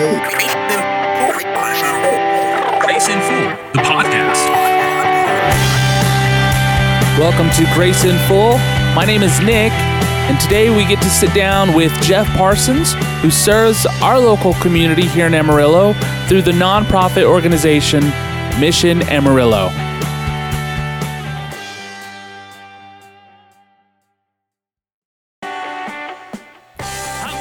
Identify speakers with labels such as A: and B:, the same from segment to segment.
A: Grace in Full, the podcast.
B: Welcome to Grace in Full. My name is Nick, and today we get to sit down with Jeff Parsons, who serves our local community here in Amarillo through the nonprofit organization Mission Amarillo.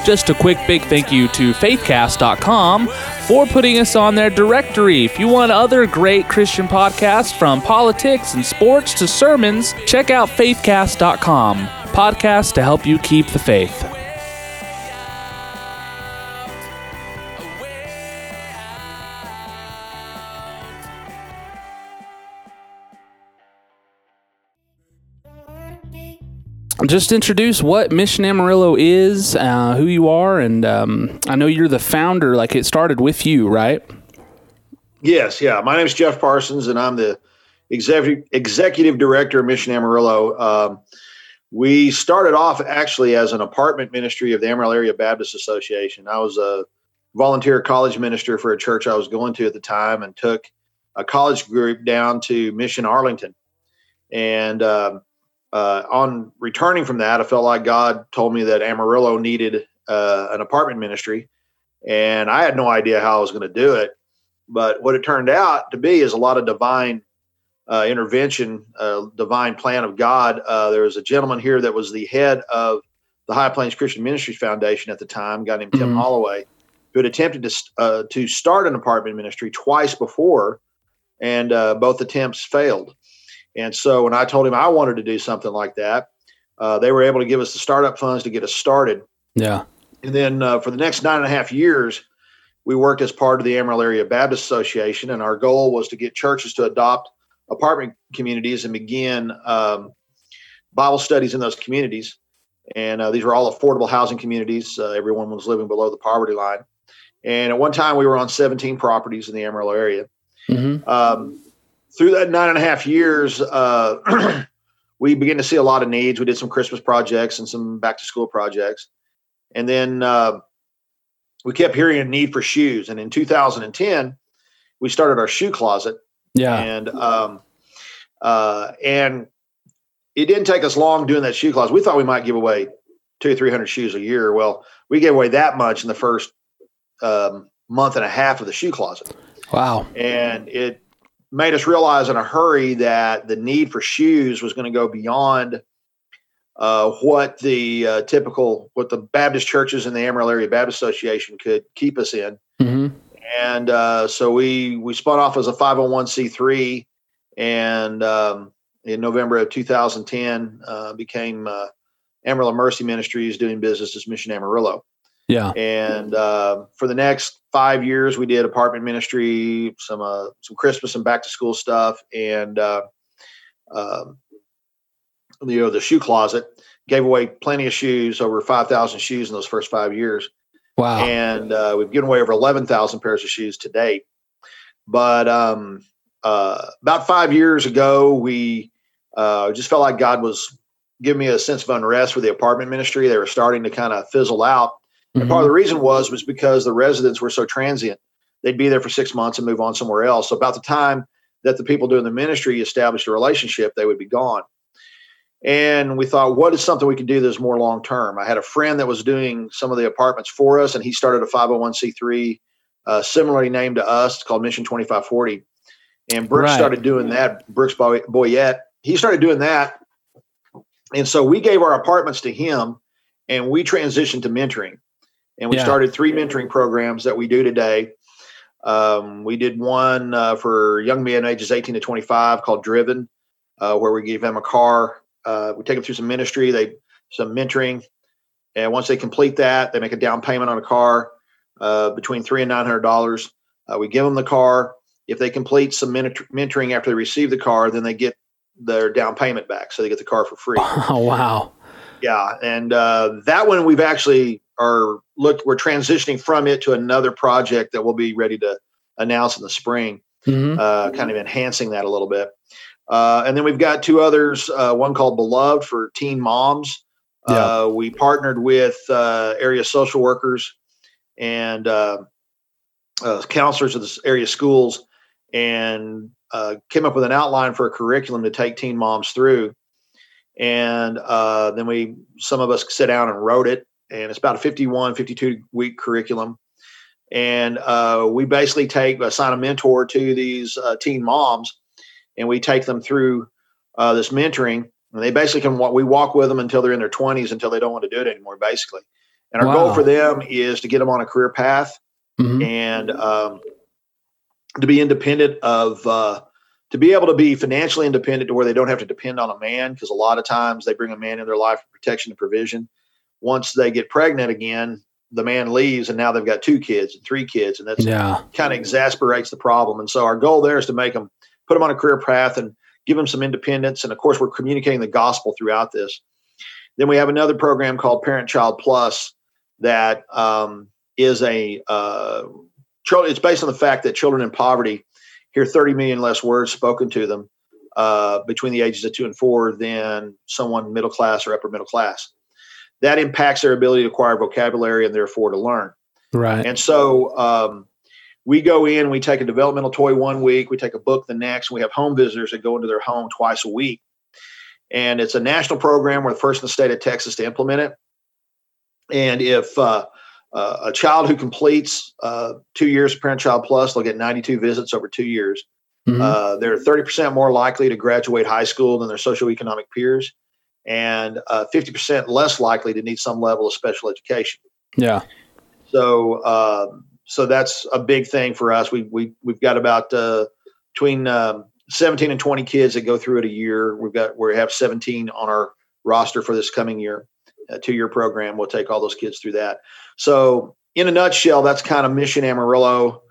B: Just a quick big thank you to faithcast.com for putting us on their directory. If you want other great Christian podcasts from politics and sports to sermons, check out faithcast.com. Podcasts to help you keep the faith. Just introduce what Mission Amarillo is, uh, who you are, and um, I know you're the founder. Like it started with you, right?
C: Yes, yeah. My name is Jeff Parsons, and I'm the executive executive director of Mission Amarillo. Um, we started off actually as an apartment ministry of the Amarillo Area Baptist Association. I was a volunteer college minister for a church I was going to at the time, and took a college group down to Mission Arlington, and um, uh, on returning from that, I felt like God told me that Amarillo needed uh, an apartment ministry, and I had no idea how I was going to do it. But what it turned out to be is a lot of divine uh, intervention, uh, divine plan of God. Uh, there was a gentleman here that was the head of the High Plains Christian Ministries Foundation at the time, a guy named Tim mm-hmm. Holloway, who had attempted to uh, to start an apartment ministry twice before, and both attempts failed. And so when I told him I wanted to do something like that, uh, they were able to give us the startup funds to get us started.
B: Yeah.
C: And then uh, for the next nine and a half years, we worked as part of the Amarillo Area Baptist Association, and our goal was to get churches to adopt apartment communities and begin um, Bible studies in those communities. And uh, these were all affordable housing communities. Uh, everyone was living below the poverty line. And at one time, we were on 17 properties in the Amarillo area. Mm-hmm. Um, through that nine and a half years, uh, we began to see a lot of needs. We did some Christmas projects and some back to school projects. And then uh, we kept hearing a need for shoes. And in 2010, we started our shoe closet.
B: Yeah.
C: And, um, uh, and it didn't take us long doing that shoe closet. We thought we might give away two or 300 shoes a year. Well, we gave away that much in the first um, month and a half of the shoe closet.
B: Wow.
C: And it, made us realize in a hurry that the need for shoes was going to go beyond uh, what the uh, typical what the Baptist churches in the Amarillo Area Baptist Association could keep us in. Mm-hmm. And uh, so we we spun off as a 501c3, and um, in November of 2010 uh, became uh, Amarillo Mercy Ministries doing business as Mission Amarillo.
B: Yeah.
C: And uh, for the next five years, we did apartment ministry, some uh, some Christmas and back to school stuff, and uh, um, you know the shoe closet. Gave away plenty of shoes, over five thousand shoes in those first five years.
B: Wow!
C: And uh, we've given away over eleven thousand pairs of shoes to date. But um, uh, about five years ago, we uh, just felt like God was giving me a sense of unrest for the apartment ministry. They were starting to kind of fizzle out and mm-hmm. part of the reason was was because the residents were so transient. They'd be there for six months and move on somewhere else. So about the time that the people doing the ministry established a relationship, they would be gone. And we thought, what is something we could do that's more long term? I had a friend that was doing some of the apartments for us, and he started a 501c3 uh, similarly named to us. It's called Mission 2540. And Brooks right. started doing that. Brooks Boyette, he started doing that. And so we gave our apartments to him and we transitioned to mentoring and we yeah. started three mentoring programs that we do today. Um, we did one uh, for young men ages 18 to 25 called Driven, uh, where we give them a car. Uh, we take them through some ministry, they some mentoring, and once they complete that, they make a down payment on a car uh, between three and nine hundred dollars. Uh, we give them the car. If they complete some mentoring after they receive the car, then they get their down payment back, so they get the car for free.
B: Oh wow!
C: Yeah, and uh, that one we've actually are look we're transitioning from it to another project that we'll be ready to announce in the spring mm-hmm. uh, kind of enhancing that a little bit uh, and then we've got two others uh, one called beloved for teen moms yeah. Uh, we partnered with uh, area social workers and uh, uh, counselors of the area schools and uh, came up with an outline for a curriculum to take teen moms through. And uh, then we, some of us sit down and wrote it. And it's about a 51, 52 week curriculum. And uh, we basically take, assign a mentor to these uh, teen moms, and we take them through uh, this mentoring. And they basically can, we walk with them until they're in their 20s, until they don't want to do it anymore, basically. And our wow. goal for them is to get them on a career path mm-hmm. and um, to be independent of uh, to be able to be financially independent to where they don't have to depend on a man because a lot of times they bring a man in their life for protection and provision once they get pregnant again the man leaves and now they've got two kids and three kids and that's yeah. kind of exasperates the problem and so our goal there is to make them put them on a career path and give them some independence and of course we're communicating the gospel throughout this then we have another program called parent child plus that um, is a uh, it's based on the fact that children in poverty hear 30 million less words spoken to them uh, between the ages of two and four than someone middle class or upper middle class. That impacts their ability to acquire vocabulary and therefore to learn.
B: Right.
C: And so um, we go in, we take a developmental toy one week, we take a book the next, we have home visitors that go into their home twice a week. And it's a national program. We're the first in the state of Texas to implement it. And if uh, uh, a child who completes uh, two years of Parent Child Plus, they'll get 92 visits over two years. Mm-hmm. Uh, they're 30% more likely to graduate high school than their socioeconomic peers, and 50% uh, less likely to need some level of special education.
B: Yeah.
C: So, um, so that's a big thing for us. We we we've got about uh, between um, 17 and 20 kids that go through it a year. We've got we have 17 on our roster for this coming year a two year program. We'll take all those kids through that. So, in a nutshell, that's kind of Mission Amarillo,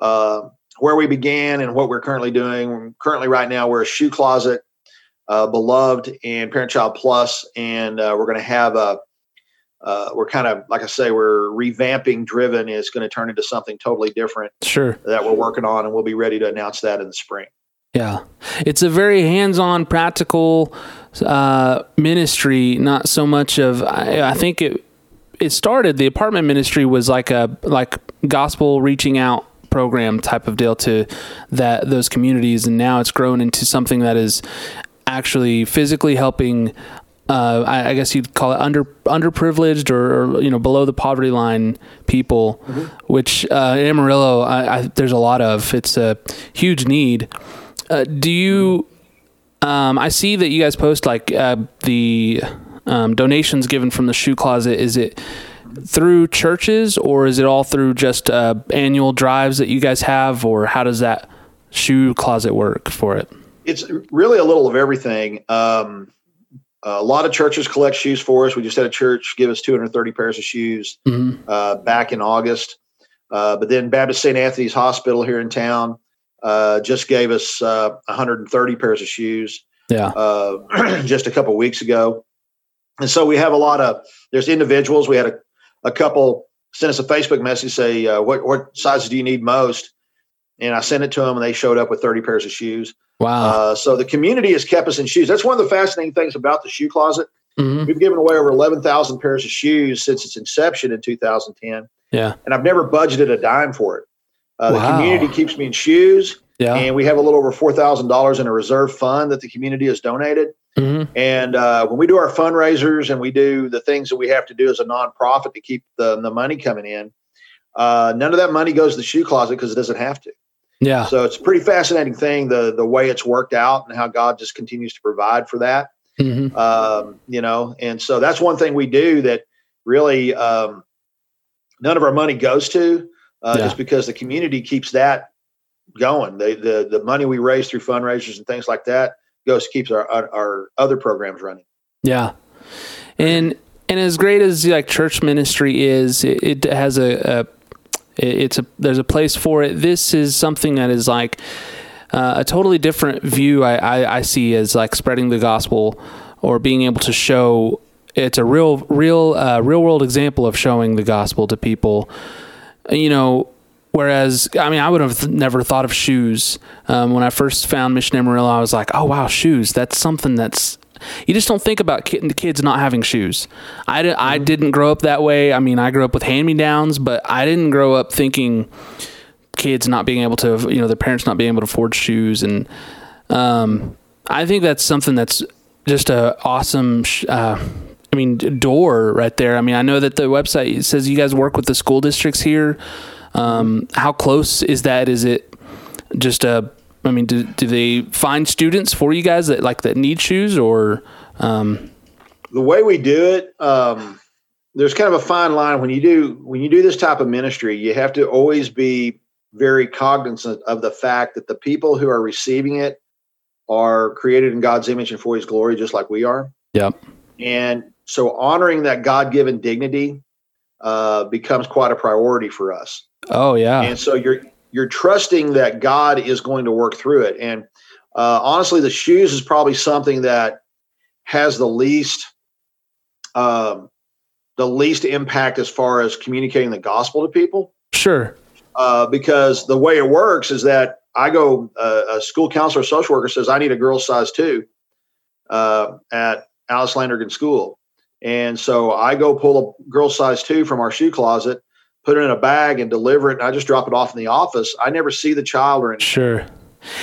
C: uh, where we began and what we're currently doing. Currently, right now, we're a shoe closet, uh, beloved, and Parent Child Plus, and uh, we're going to have a. Uh, we're kind of like I say, we're revamping. Driven is going to turn into something totally different.
B: Sure.
C: That we're working on, and we'll be ready to announce that in the spring.
B: Yeah, it's a very hands-on, practical uh, ministry. Not so much of. I, I, think it it started. The apartment ministry was like a like gospel reaching out program type of deal to that those communities, and now it's grown into something that is actually physically helping. Uh, I, I, guess you'd call it under underprivileged or, or, you know below the poverty line people, mm-hmm. which uh, in Amarillo I, I, there's a lot of. It's a huge need. Uh, do you? Um, I see that you guys post like uh, the um, donations given from the shoe closet. Is it through churches or is it all through just uh, annual drives that you guys have, or how does that shoe closet work for it?
C: It's really a little of everything. Um, a lot of churches collect shoes for us. We just had a church give us 230 pairs of shoes mm-hmm. uh, back in August. Uh, but then Baptist St. Anthony's Hospital here in town uh, just gave us uh, 130 pairs of shoes.
B: Yeah.
C: Uh, just a couple weeks ago, and so we have a lot of. There's individuals. We had a, a couple send us a Facebook message say, uh, "What what sizes do you need most?" And I sent it to them, and they showed up with 30 pairs of shoes.
B: Wow.
C: Uh, so the community has kept us in shoes. That's one of the fascinating things about the shoe closet. Mm-hmm. We've given away over 11,000 pairs of shoes since its inception in 2010.
B: Yeah.
C: And I've never budgeted a dime for it. Uh, wow. The community keeps me in shoes.
B: Yeah.
C: And we have a little over $4,000 in a reserve fund that the community has donated. Mm-hmm. And uh, when we do our fundraisers and we do the things that we have to do as a nonprofit to keep the, the money coming in, uh, none of that money goes to the shoe closet because it doesn't have to.
B: Yeah.
C: So it's a pretty fascinating thing, the, the way it's worked out and how God just continues to provide for that. Mm-hmm. Um, you know, and so that's one thing we do that really um, none of our money goes to uh, yeah. just because the community keeps that going. They, the the money we raise through fundraisers and things like that goes keeps our, our, our other programs running.
B: Yeah, and and as great as like church ministry is, it, it has a, a it's a there's a place for it. This is something that is like uh, a totally different view. I, I, I see as like spreading the gospel or being able to show. It's a real real uh, real world example of showing the gospel to people you know, whereas I mean, I would have never thought of shoes um, when I first found Mission Amarillo. I was like, oh wow, shoes. That's something that's you just don't think about kid, kids not having shoes. I, di- mm-hmm. I didn't grow up that way. I mean, I grew up with hand me downs, but I didn't grow up thinking kids not being able to, you know, their parents not being able to afford shoes, and um, I think that's something that's just a awesome. Uh, I mean, door right there. I mean, I know that the website says you guys work with the school districts here. Um, how close is that? Is it just a? I mean, do, do they find students for you guys that like that need shoes or? Um,
C: the way we do it, um, there's kind of a fine line when you do when you do this type of ministry. You have to always be very cognizant of the fact that the people who are receiving it are created in God's image and for His glory, just like we are.
B: Yep.
C: And so, honoring that God-given dignity uh, becomes quite a priority for us.
B: Oh yeah.
C: And so you're you're trusting that God is going to work through it. And uh, honestly, the shoes is probably something that has the least um, the least impact as far as communicating the gospel to people.
B: Sure.
C: Uh, because the way it works is that I go, uh, a school counselor, social worker says, I need a girl size two uh, at Alice Landergin School. And so I go pull a girl size two from our shoe closet, put it in a bag and deliver it. And I just drop it off in the office. I never see the child or anything.
B: Sure.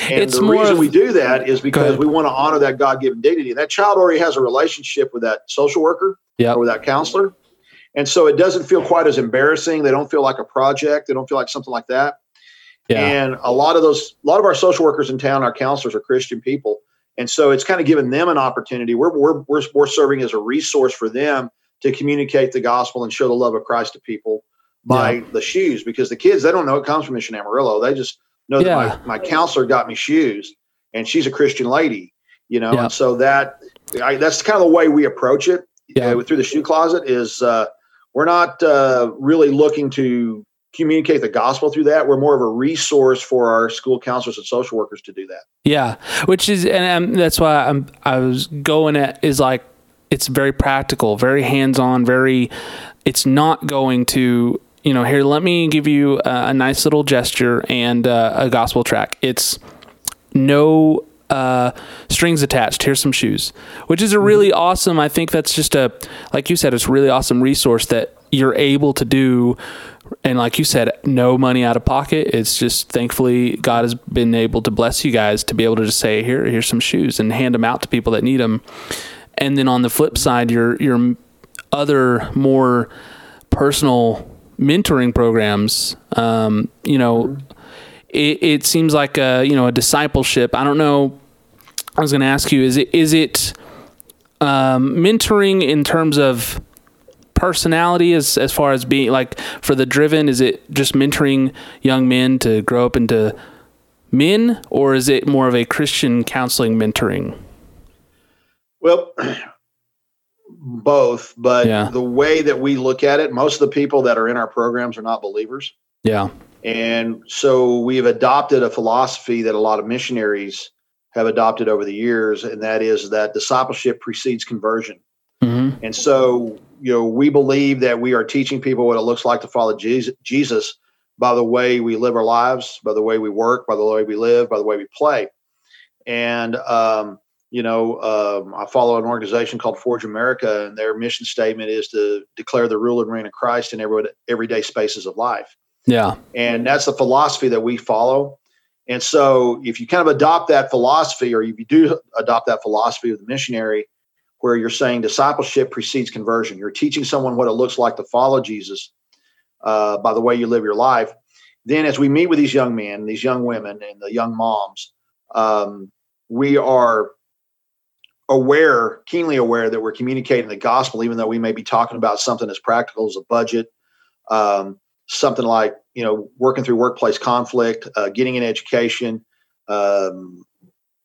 C: And it's the reason of, we do that is because we want to honor that God given dignity. That child already has a relationship with that social worker
B: yep.
C: or with that counselor. And so it doesn't feel quite as embarrassing. They don't feel like a project. They don't feel like something like that. Yeah. And a lot of those, a lot of our social workers in town, our counselors are Christian people. And so it's kind of given them an opportunity. We're, we're, we're, we're serving as a resource for them to communicate the gospel and show the love of Christ to people by yeah. the shoes because the kids, they don't know it comes from Mission Amarillo. They just know yeah. that my, my counselor got me shoes and she's a Christian lady, you know? Yeah. And so that, I, that's kind of the way we approach it yeah. Uh, through the shoe closet is, uh, we're not uh, really looking to communicate the gospel through that. We're more of a resource for our school counselors and social workers to do that.
B: Yeah, which is, and um, that's why I'm, I was going at is like it's very practical, very hands on, very. It's not going to you know here. Let me give you a, a nice little gesture and uh, a gospel track. It's no uh, strings attached. Here's some shoes, which is a mm-hmm. really awesome. I think that's just a, like you said, it's a really awesome resource that you're able to do. And like you said, no money out of pocket. It's just thankfully God has been able to bless you guys to be able to just say, here, here's some shoes and hand them out to people that need them. And then on the flip side, your your other more personal mentoring programs, um, you know, it, it seems like a you know a discipleship. I don't know. I was going to ask you: is it is it um, mentoring in terms of personality as as far as being like for the driven? Is it just mentoring young men to grow up into men, or is it more of a Christian counseling mentoring?
C: Well, both, but yeah. the way that we look at it, most of the people that are in our programs are not believers.
B: Yeah.
C: And so we've adopted a philosophy that a lot of missionaries have adopted over the years, and that is that discipleship precedes conversion. Mm-hmm. And so, you know, we believe that we are teaching people what it looks like to follow Jesus by the way we live our lives, by the way we work, by the way we live, by the way we play. And, um, you know, um, I follow an organization called Forge America, and their mission statement is to declare the rule and reign of Christ in every, everyday spaces of life.
B: Yeah.
C: And that's the philosophy that we follow. And so if you kind of adopt that philosophy, or if you do adopt that philosophy of the missionary, where you're saying discipleship precedes conversion, you're teaching someone what it looks like to follow Jesus uh, by the way you live your life. Then, as we meet with these young men, these young women, and the young moms, um, we are aware, keenly aware that we're communicating the gospel, even though we may be talking about something as practical as a budget, um, something like you know working through workplace conflict, uh, getting an education, um,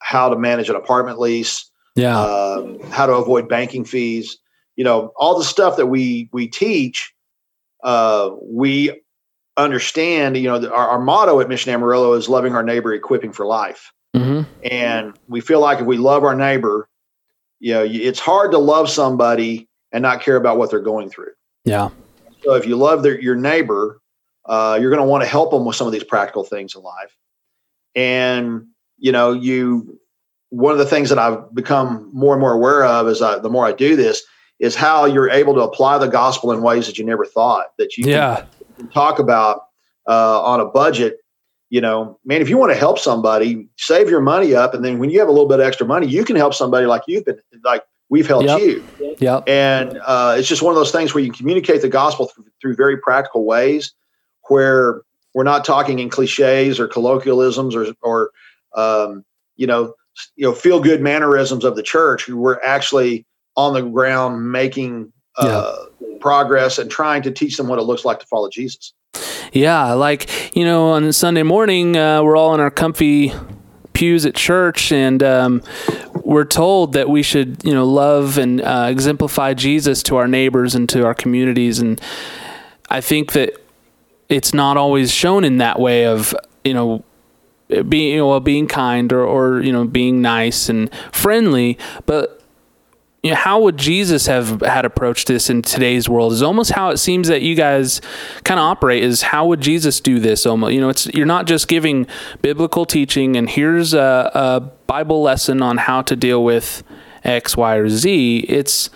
C: how to manage an apartment lease,
B: yeah, uh,
C: how to avoid banking fees. You know, all the stuff that we we teach, uh, we understand. You know, our, our, motto at Mission Amarillo is loving our neighbor, equipping for life. Mm-hmm. And we feel like if we love our neighbor, you know, it's hard to love somebody and not care about what they're going through.
B: Yeah.
C: So if you love their, your neighbor, uh, you're going to want to help them with some of these practical things in life. And you know, you one of the things that I've become more and more aware of is I, the more I do this is how you're able to apply the gospel in ways that you never thought that you
B: yeah.
C: can, talk about uh, on a budget you know, man, if you want to help somebody, save your money up, and then when you have a little bit of extra money, you can help somebody like you've been like we've helped
B: Yep.
C: you.
B: Yep.
C: And uh, it's just one of those things where you communicate the gospel through, through very practical ways, where we're not talking in cliches or colloquialisms or or um, you know you know feel good mannerisms of the church. We're actually on the ground making uh, progress and trying to teach them what it looks like to follow Jesus.
B: Yeah, like you know, on Sunday morning, uh, we're all in our comfy pews at church, and um, we're told that we should, you know, love and uh, exemplify Jesus to our neighbors and to our communities. And I think that it's not always shown in that way of, you know, being, you know, well, being kind or, or you know, being nice and friendly, but you know, how would Jesus have had approached this in today's world? Is almost how it seems that you guys kind of operate. Is how would Jesus do this? Almost, you know, it's you're not just giving biblical teaching and here's a, a Bible lesson on how to deal with X, Y, or Z. It's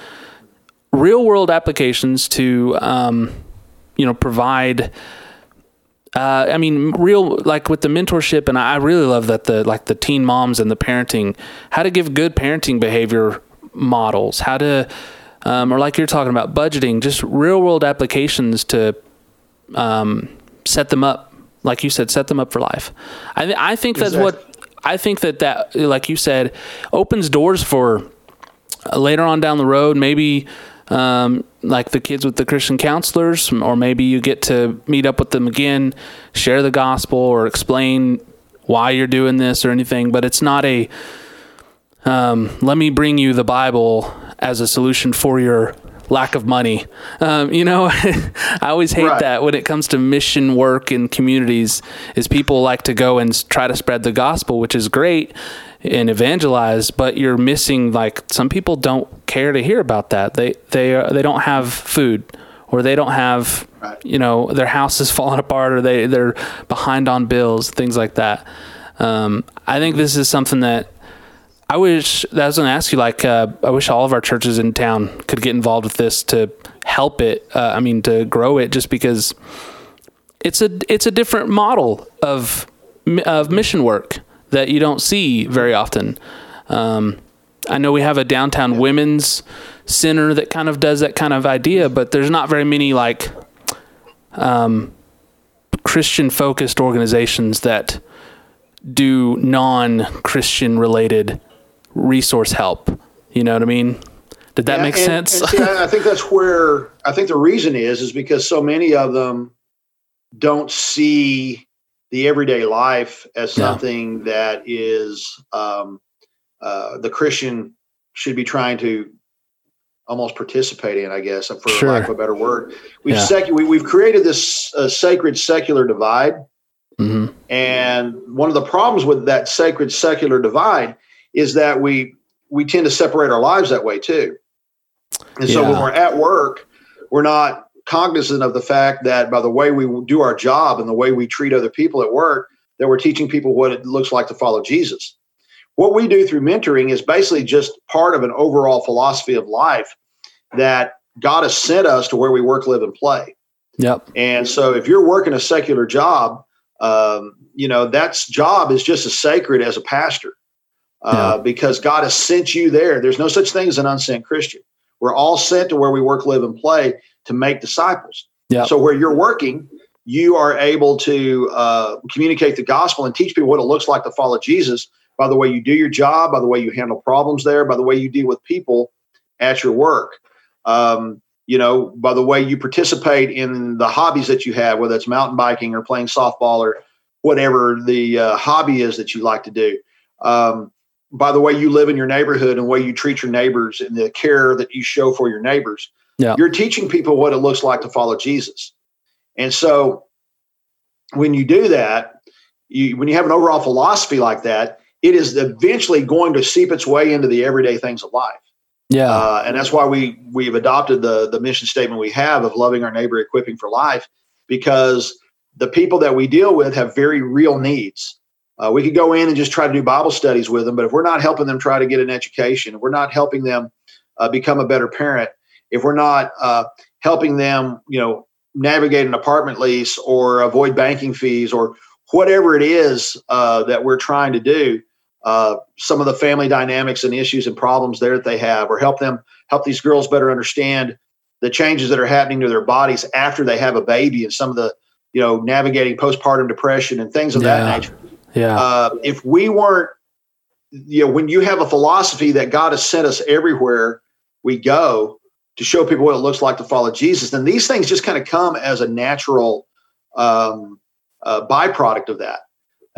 B: real world applications to, um, you know, provide. Uh, I mean, real like with the mentorship, and I really love that the like the teen moms and the parenting, how to give good parenting behavior models, how to, um, or like you're talking about budgeting, just real world applications to um, set them up, like you said, set them up for life. I th- I think that's what I think that that like you said opens doors for uh, later on down the road, maybe um, like the kids with the Christian counselors, or maybe you get to meet up with them again, share the gospel, or explain why you're doing this or anything. But it's not a um, let me bring you the Bible as a solution for your lack of money. Um, you know, I always hate
C: Right.
B: that when it comes to mission work in communities is people like to go and try to spread the gospel, which is great and evangelize, but you're missing like some people don't care to hear about that. They they uh, they don't have food or they don't have
C: Right.
B: you know their house is falling apart or they they're behind on bills, things like that. Um, I think this is something that I wish I was going to ask you. Like, uh, I wish all of our churches in town could get involved with this to help it. Uh, I mean, to grow it, just because it's a it's a different model of of mission work that you don't see very often. Um, I know we have a downtown women's center that kind of does that kind of idea, but there's not very many like um, Christian focused organizations that do non Christian related resource help. You know what I mean? Did that
C: Yeah,
B: make
C: and-
B: sense?
C: and see, I think that's where I think the reason is is because so many of them don't see the everyday life as
B: Yeah.
C: something that is um, uh, the Christian should be trying to almost participate in. I guess, for
B: Sure.
C: lack of a better word, we've
B: Yeah.
C: secu- we, we've created this uh, sacred secular divide.
B: hmm
C: And one of the problems with that sacred secular divide is that we we tend to separate our lives that way too. And so when we're at work, we're not cognizant of the fact that by the way we do our job and the way we treat other people at work, that we're teaching people what it looks like to follow Jesus. What we do through mentoring is basically just part of an overall philosophy of life that God has sent us to where we work, live, and play.
B: Yep.
C: And so if you're working a secular job, um, you know, that's job is just as sacred as a pastor uh, because God has sent you there. There's no such thing as an unsent Christian. We're all sent to where we work, live, and play to make disciples.
B: Yep.
C: So where you're working, you are able to uh, communicate the gospel and teach people what it looks like to follow Jesus by the way you do your job, by the way you handle problems there, by the way you deal with people at your work. Um, you know, by the way you participate in the hobbies that you have, whether it's mountain biking or playing softball or whatever the uh, hobby is that you like to do. Um, by the way you live in your neighborhood and the way you treat your neighbors and the care that you show for your neighbors,
B: Yeah.
C: you're teaching people what it looks like to follow Jesus. And so when you do that, you, when you have an overall philosophy like that, it is eventually going to seep its way into the everyday things of life.
B: Yeah.
C: Uh, and that's why we we've adopted the the mission statement we have of loving our neighbor, equipping for life, because the people that we deal with have very real needs. Uh, we could go in and just try to do Bible studies with them, but if we're not helping them try to get an education, if we're not helping them uh, become a better parent, if we're not uh, helping them, you know, navigate an apartment lease or avoid banking fees or whatever it is uh, that we're trying to do, uh, some of the family dynamics and issues and problems there that they have, or help them help these girls better understand the changes that are happening to their bodies after they have a baby and some of the you know navigating postpartum depression and things of
B: Yeah.
C: that nature.
B: Yeah.
C: Uh, if we weren't, you know, when you have a philosophy that God has sent us everywhere we go to show people what it looks like to follow Jesus, then these things just kind of come as a natural um, uh, byproduct of that.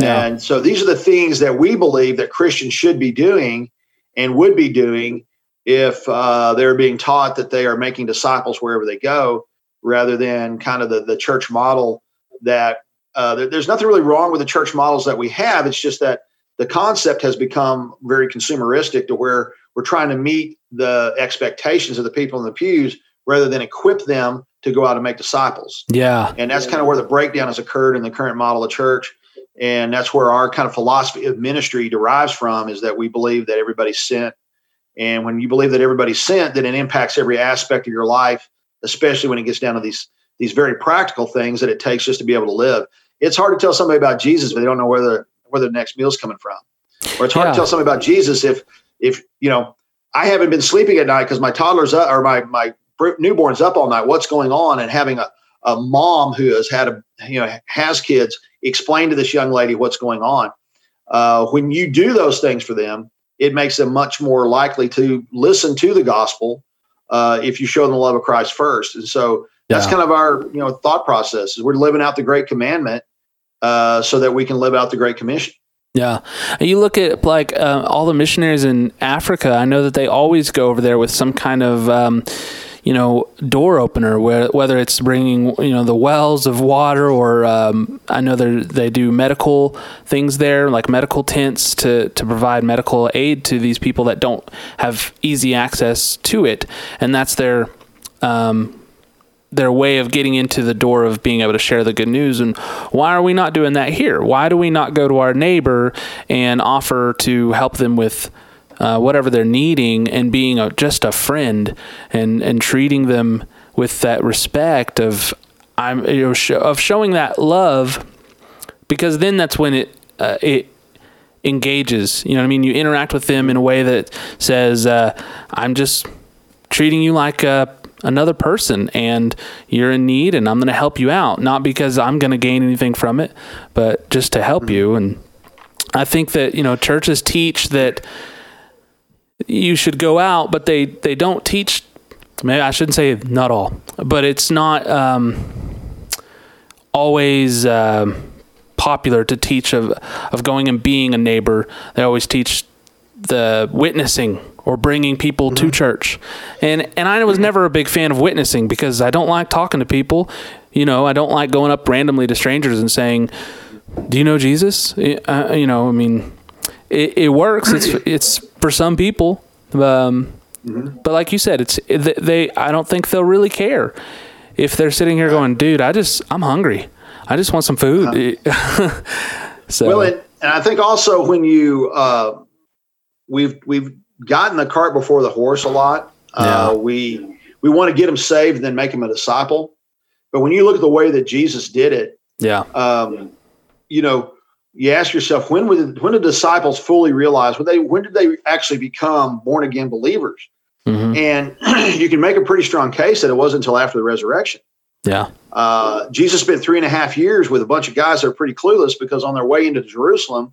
B: Yeah.
C: And so these are the things that we believe that Christians should be doing and would be doing if uh, they're being taught that they are making disciples wherever they go, rather than kind of the, the church model that uh, there- there's nothing really wrong with the church models that we have. It's just that the concept has become very consumeristic to where we're trying to meet the expectations of the people in the pews rather than equip them to go out and make disciples.
B: yeah.
C: And that's kind of where the breakdown has occurred in the current model of church. And that's where our kind of philosophy of ministry derives from is that we believe that everybody's sent. And when you believe that everybody's sent, then it impacts every aspect of your life, especially when it gets down to these these very practical things that it takes just to be able to live. It's hard to tell somebody about Jesus, but they don't know where the where the next meal's coming from. Or it's hard
B: Yeah.
C: to tell somebody about Jesus if if you know I haven't been sleeping at night because my toddler's up or my my newborn's up all night. What's going on? And having a a mom who has had a you know has kids explain to this young lady what's going on. Uh, when you do those things for them, it makes them much more likely to listen to the gospel uh, if you show them the love of Christ first. And so that's
B: Yeah.
C: kind of our you know thought process. Is we're living out the Great Commandment uh, so that we can live out the Great Commission.
B: Yeah, you look at like uh, all the missionaries in Africa. I know that they always go over there with some kind of, um, you know, door opener. Where whether it's bringing you know the wells of water, or um, I know they they do medical things there, like medical tents to to provide medical aid to these people that don't have easy access to it, and that's their. Um, their way of getting into the door of being able to share the good news. And why are we not doing that here? Why do we not go to our neighbor and offer to help them with uh, whatever they're needing and being a, just a friend and, and treating them with that respect of I'm you know, sh- of showing that love because then that's when it uh, it engages. You know what I mean? You interact with them in a way that says, uh, "I'm just treating you like uh, another person, and you're in need, and I'm going to help you out. Not because I'm going to gain anything from it, but just to help you." And I think that you know churches teach that you should go out, but they they don't teach. Maybe I shouldn't say not all, but it's not um, always um popular to teach of of going and being a neighbor. They always teach the witnessing or bringing people to church. And and I was never a big fan of witnessing because I don't like talking to people. You know, I don't like going up randomly to strangers and saying, "Do you know Jesus?" Uh, you know, I mean, it, it works. It's it's for some people. Um, but like you said, it's they. I don't think they'll really care if they're sitting here going, "Dude, I just I'm hungry. I just want some food." so
C: Well, and, and I think also when you uh, we've we've gotten the cart before the horse a lot. Uh, we we want to get them saved and then make them a disciple. But when you look at the way that Jesus did it,
B: yeah,
C: um, you know, you ask yourself when would when did the disciples fully realize when they when did they actually become born again believers?
B: hmm
C: And you can make a pretty strong case that it wasn't until after the resurrection.
B: yeah,
C: Uh, Jesus spent three and a half years with a bunch of guys that are pretty clueless because on their way into Jerusalem,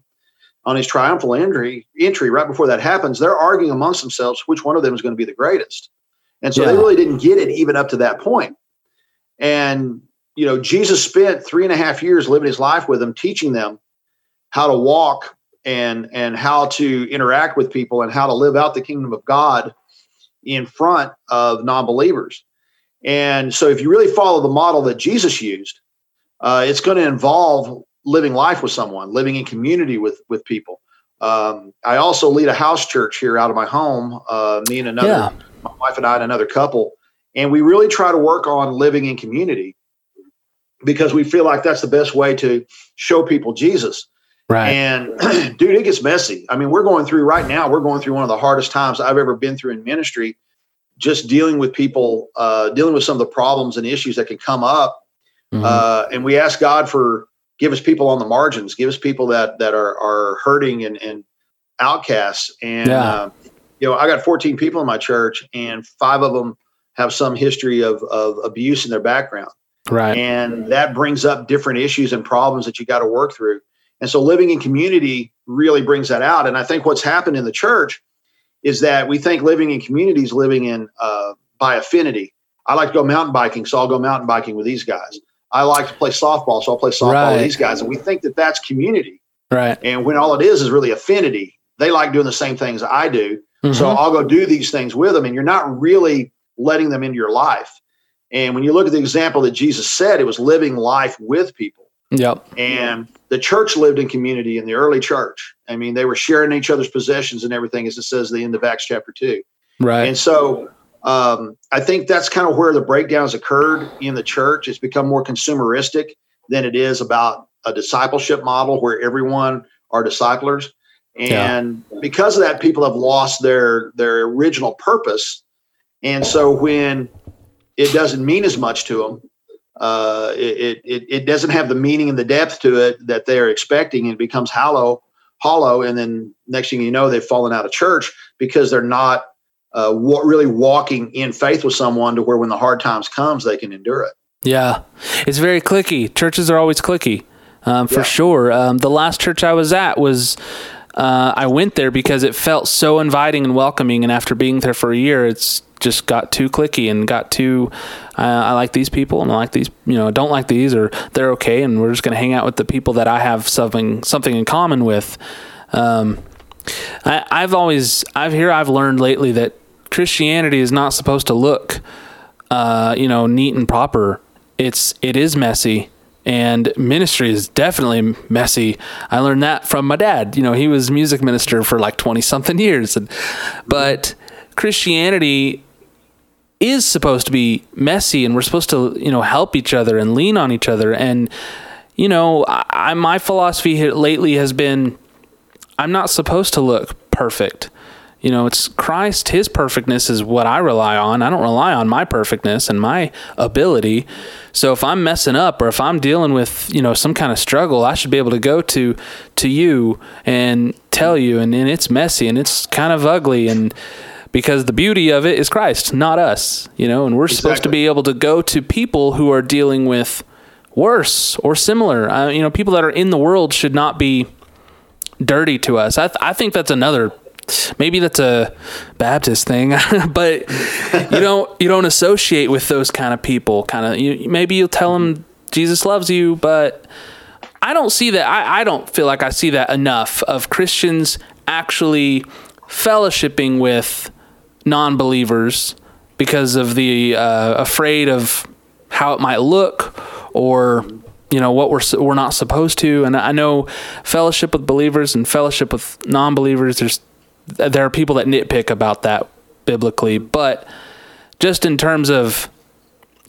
C: on his triumphal entry, entry right before that happens, they're arguing amongst themselves which one of them is going to be the greatest. And so they really didn't get it even up to that point. And, you know, Jesus spent three and a half years living his life with them, teaching them how to walk and and how to interact with people and how to live out the kingdom of God in front of non-believers. And so, if you really follow the model that Jesus used, uh, it's going to involve living life with someone, living in community with with people. Um, I also lead a house church here out of my home. Uh, me and another,
B: Yeah.
C: my wife and I and another couple, and we really try to work on living in community because we feel like that's the best way to show people Jesus.
B: right.
C: And dude, it gets messy. I mean, we're going through right now, we're going through one of the hardest times I've ever been through in ministry, just dealing with people, uh, dealing with some of the problems and issues that can come up.
B: Mhm.
C: Uh, and we ask God for give us people on the margins, give us people that that are are hurting and, and outcasts. And yeah. uh, you know, I got 14 people in my church, and five of them have some history of of abuse in their background.
B: Right.
C: And that brings up different issues and problems that you got to work through. And so living in community really brings that out. And I think what's happened in the church is that we think living in communities, living in uh, by affinity. I like to go mountain biking, so I'll go mountain biking with these guys. I like to play softball, so I'll play softball right. with these guys. And we think that that's community.
B: Right.
C: And when all it is is really affinity, they like doing the same things I do. Mm-hmm. So I'll go do these things with them. And you're not really letting them into your life. And when you look at the example that Jesus said, it was living life with people.
B: Yep.
C: And the church lived in community in the early church. I mean, they were sharing each other's possessions and everything, as it says at the end of Acts chapter two.
B: Right.
C: And so um, I think that's kind of where the breakdowns occurred in the church. It's become more consumeristic than it is about a discipleship model where everyone are disciplers. And yeah. because of that, people have lost their their original purpose. And so when it doesn't mean as much to them. Uh, it, it, it doesn't have the meaning and the depth to it that they're expecting. And it becomes hollow, hollow. And then next thing you know, they've fallen out of church because they're not uh, w- really walking in faith with someone to where when the hard times comes, they can endure it.
B: Yeah, it's very cliquey. Churches are always cliquey, um, for yeah. sure. Um, the last church I was at was uh, I went there because it felt so inviting and welcoming. And after being there for a year, it's just got too cliquey and got too uh, I like these people and I like these you know don't like these or they're okay and we're just going to hang out with the people that I have something something in common with. Um, I, I've always I've here I've learned lately that Christianity is not supposed to look uh, you know neat and proper. It's it is messy and ministry is definitely messy. I learned that from my dad. You know, he was music minister for like 20 something years. And, but Christianity is supposed to be messy and we're supposed to you know help each other and lean on each other and you know I, my philosophy lately has been i'm not supposed to look perfect you know it's christ his perfectness is what i rely on i don't rely on my perfectness and my ability so if i'm messing up or if i'm dealing with you know some kind of struggle i should be able to go to to you and tell you and, and it's messy and it's kind of ugly and because the beauty of it is Christ, not us, you know, and we're exactly. supposed to be able to go to people who are dealing with worse or similar. Uh, you know, people that are in the world should not be dirty to us. I, th- I think that's another maybe that's a Baptist thing, but you don't you don't associate with those kind of people. Kind of you, maybe you'll tell them Jesus loves you, but I don't see that. I, I don't feel like I see that enough of Christians actually fellowshipping with non-believers because of the uh, afraid of how it might look or you know what we're we're not supposed to and I know fellowship with believers and fellowship with non-believers there's there are people that nitpick about that biblically but just in terms of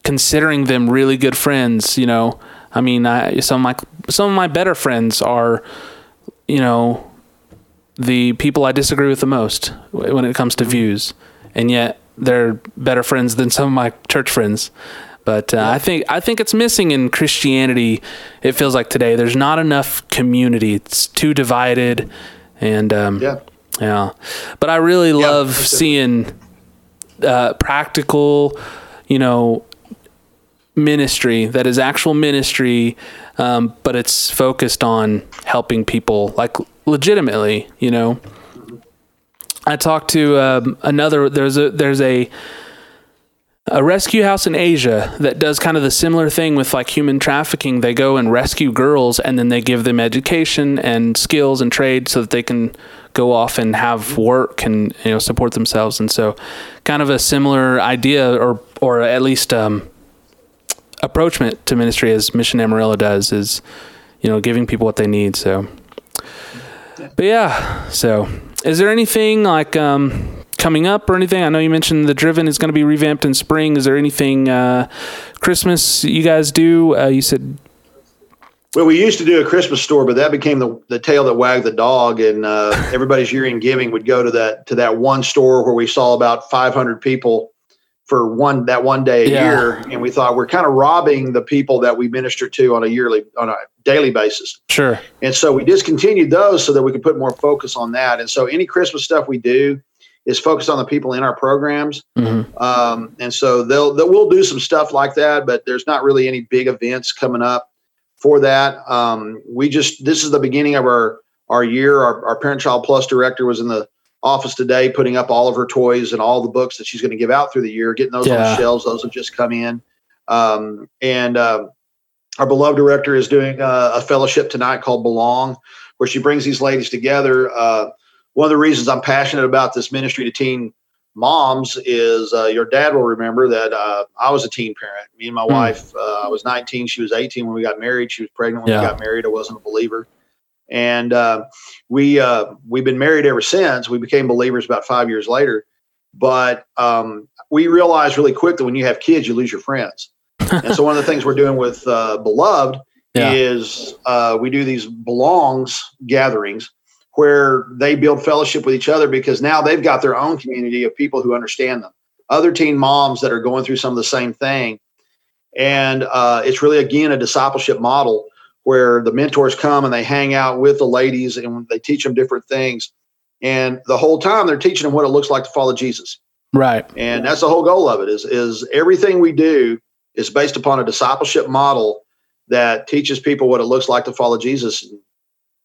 B: considering them really good friends you know I mean I, some of my some of my better friends are you know the people I disagree with the most when it comes to views, and yet they're better friends than some of my church friends. But uh, yeah. I think I think it's missing in Christianity. It feels like today there's not enough community. It's too divided, and um,
C: yeah,
B: yeah. But I really yeah, love seeing uh, practical, you know, ministry that is actual ministry, um, but it's focused on helping people like legitimately, you know. I talked to um, another. There's a there's a a rescue house in Asia that does kind of the similar thing with like human trafficking. They go and rescue girls and then they give them education and skills and trade so that they can go off and have work and you know support themselves. And so, kind of a similar idea, or or at least um, approachment to ministry as Mission Amarillo does is, you know, giving people what they need. So but yeah, so is there anything like um, coming up or anything? I know you mentioned the Driven is going to be revamped in spring. Is there anything uh, Christmas you guys do? Uh, you said.
C: Well, we used to do a Christmas store, but that became the, the tail that wagged the dog, and uh, everybody's year in giving would go to that to that one store where we saw about 500 people for one that one day a
B: Yeah.
C: year, and we thought we're kind of robbing the people that we minister to on a yearly on a daily basis.
B: Sure.
C: And so we discontinued those so that we could put more focus on that. And so any Christmas stuff we do is focused on the people in our programs.
B: hmm
C: Um, and so they'll, they'll we'll do some stuff like that, but there's not really any big events coming up for that. Um, we just this is the beginning of our our year. Our, our Parent Child Plus director was in the office today, putting up all of her toys and all the books that she's going to give out through the year, getting those on the shelves. Those have just come in. Um, and um our beloved director is doing a, a fellowship tonight called Belong, where she brings these ladies together. Uh, one of the reasons I'm passionate about this ministry to teen moms is uh, your dad will remember that uh, I was a teen parent. Me and my
B: Hmm.
C: wife, uh, I was 19, she was 18 when we got married. She was pregnant when
B: Yeah.
C: we got married. I wasn't a believer, and uh, we uh, we've been married ever since. We became believers about five years later, but um, we realized really quick that when you have kids, you lose your friends. and so one of the things we're doing with uh, Beloved
B: Yeah.
C: is uh, we do these belongs gatherings where they build fellowship with each other because now they've got their own community of people who understand them, other teen moms that are going through some of the same thing. And uh, it's really, again, a discipleship model where the mentors come and they hang out with the ladies and they teach them different things. And the whole time they're teaching them what it looks like to follow Jesus.
B: Right.
C: And that's the whole goal of it is, is everything we do is based upon a discipleship model that teaches people what it looks like to follow Jesus.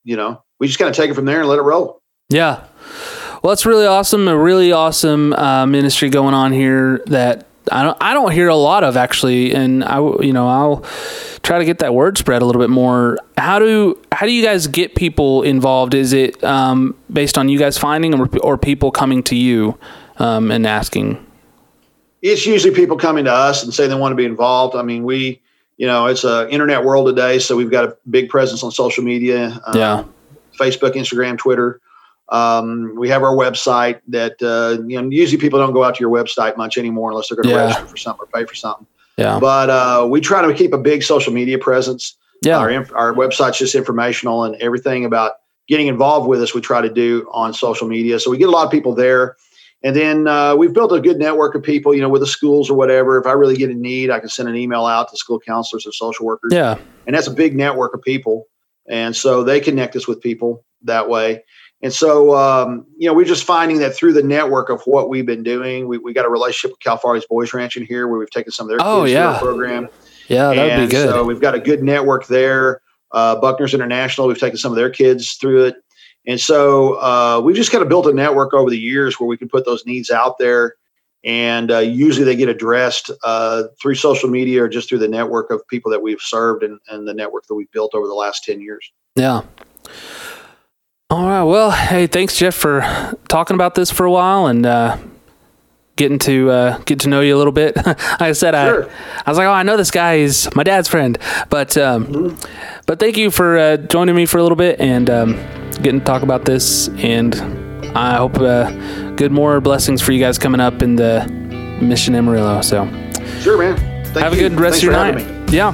C: You know, we just kind of take it from there and let it roll.
B: Yeah. Well, that's really awesome. A really awesome uh, ministry going on here that I don't I don't hear a lot of actually, and I you know I'll try to get that word spread a little bit more. How do how do you guys get people involved? Is it um, based on you guys finding or, or people coming to you um, and asking?
C: It's usually people coming to us and say they want to be involved. I mean, we, you know, it's a internet world today, so we've got a big presence on social media. um,
B: Yeah.
C: Facebook, Instagram, Twitter. Um, we have our website that uh, you know usually people don't go out to your website much anymore unless they're going to
B: Yeah.
C: register for something or pay for something.
B: Yeah.
C: But uh, we try to keep a big social media presence.
B: Yeah.
C: Our inf- our website's just informational and everything about getting involved with us. We try to do on social media, so we get a lot of people there. And then uh, we've built a good network of people, you know, with the schools or whatever. If I really get in need, I can send an email out to school counselors or social workers
B: Yeah.
C: and that's a big network of people and so they connect us with people that way and so um, you know we're just finding that through the network of what we've been doing we, we got a relationship with Cal Farley's boys ranch in here where we've taken some of their
B: Oh, yeah.
C: program
B: Yeah. That would
C: and
B: be good.
C: so we've got a good network there uh, Buckner's international we've taken some of their kids through it and so uh, we've just kind of built a network over the years where we can put those needs out there and uh, usually they get addressed uh, through social media or just through the network of people that we've served and, and the network that we've built over the last 10 years
B: Yeah. All right. Well, hey, thanks, Jeff, for talking about this for a while and uh, getting to uh, get to know you a little bit. like I said,
C: Sure.
B: I I was like, oh, I know this guy. He's my dad's friend. But um, but thank you for uh, joining me for a little bit and um, getting to talk about this. And I hope uh, good more blessings for you guys coming up in the Mission Amarillo. So
C: sure man Thank
B: have a good rest
C: Thanks
B: of your night. Yeah.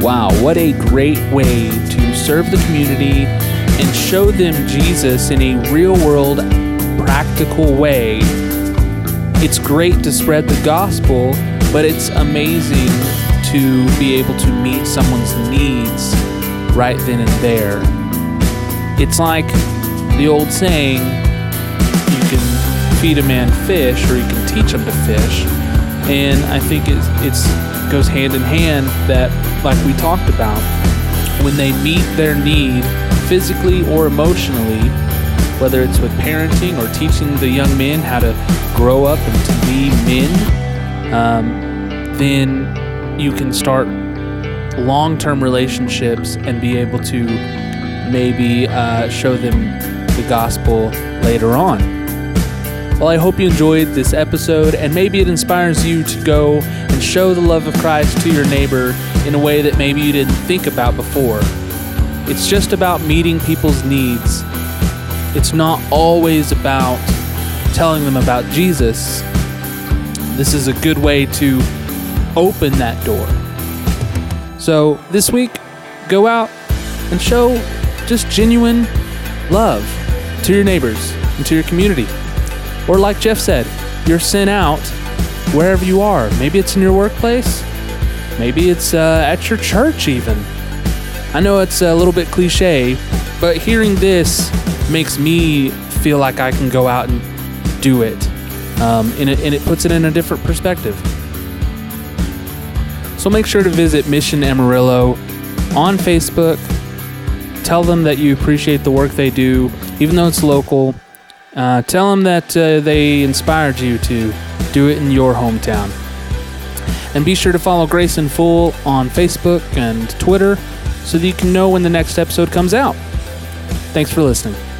B: Wow, what a great way to serve the community and show them Jesus in a real world, practical way. It's great to spread the gospel, but it's amazing to be able to meet someone's needs right then and there. It's like the old saying you can feed a man fish or you can teach him to fish. And I think it's, it's goes hand in hand that, like we talked about, when they meet their need physically or emotionally, whether it's with parenting or teaching the young men how to grow up and to be men, um, then you can start long term relationships and be able to maybe uh, show them the gospel later on. Well, I hope you enjoyed this episode and maybe it inspires you to go and show the love of Christ to your neighbor in a way that maybe you didn't think about before. It's just about meeting people's needs. It's not always about telling them about Jesus. This is a good way to open that door. So this week, go out and show just genuine love to your neighbors and to your community. Or, like Jeff said, you're sent out wherever you are. Maybe it's in your workplace, maybe it's uh, at your church, even. I know it's a little bit cliche, but hearing this makes me feel like I can go out and do it. Um, and, it and it puts it in a different perspective. So make sure to visit Mission Amarillo on Facebook. Tell them that you appreciate the work they do, even though it's local. Uh, tell them that uh, they inspired you to do it in your hometown. And be sure to follow Grace in Full on Facebook and Twitter so that you can know when the next episode comes out. Thanks for listening.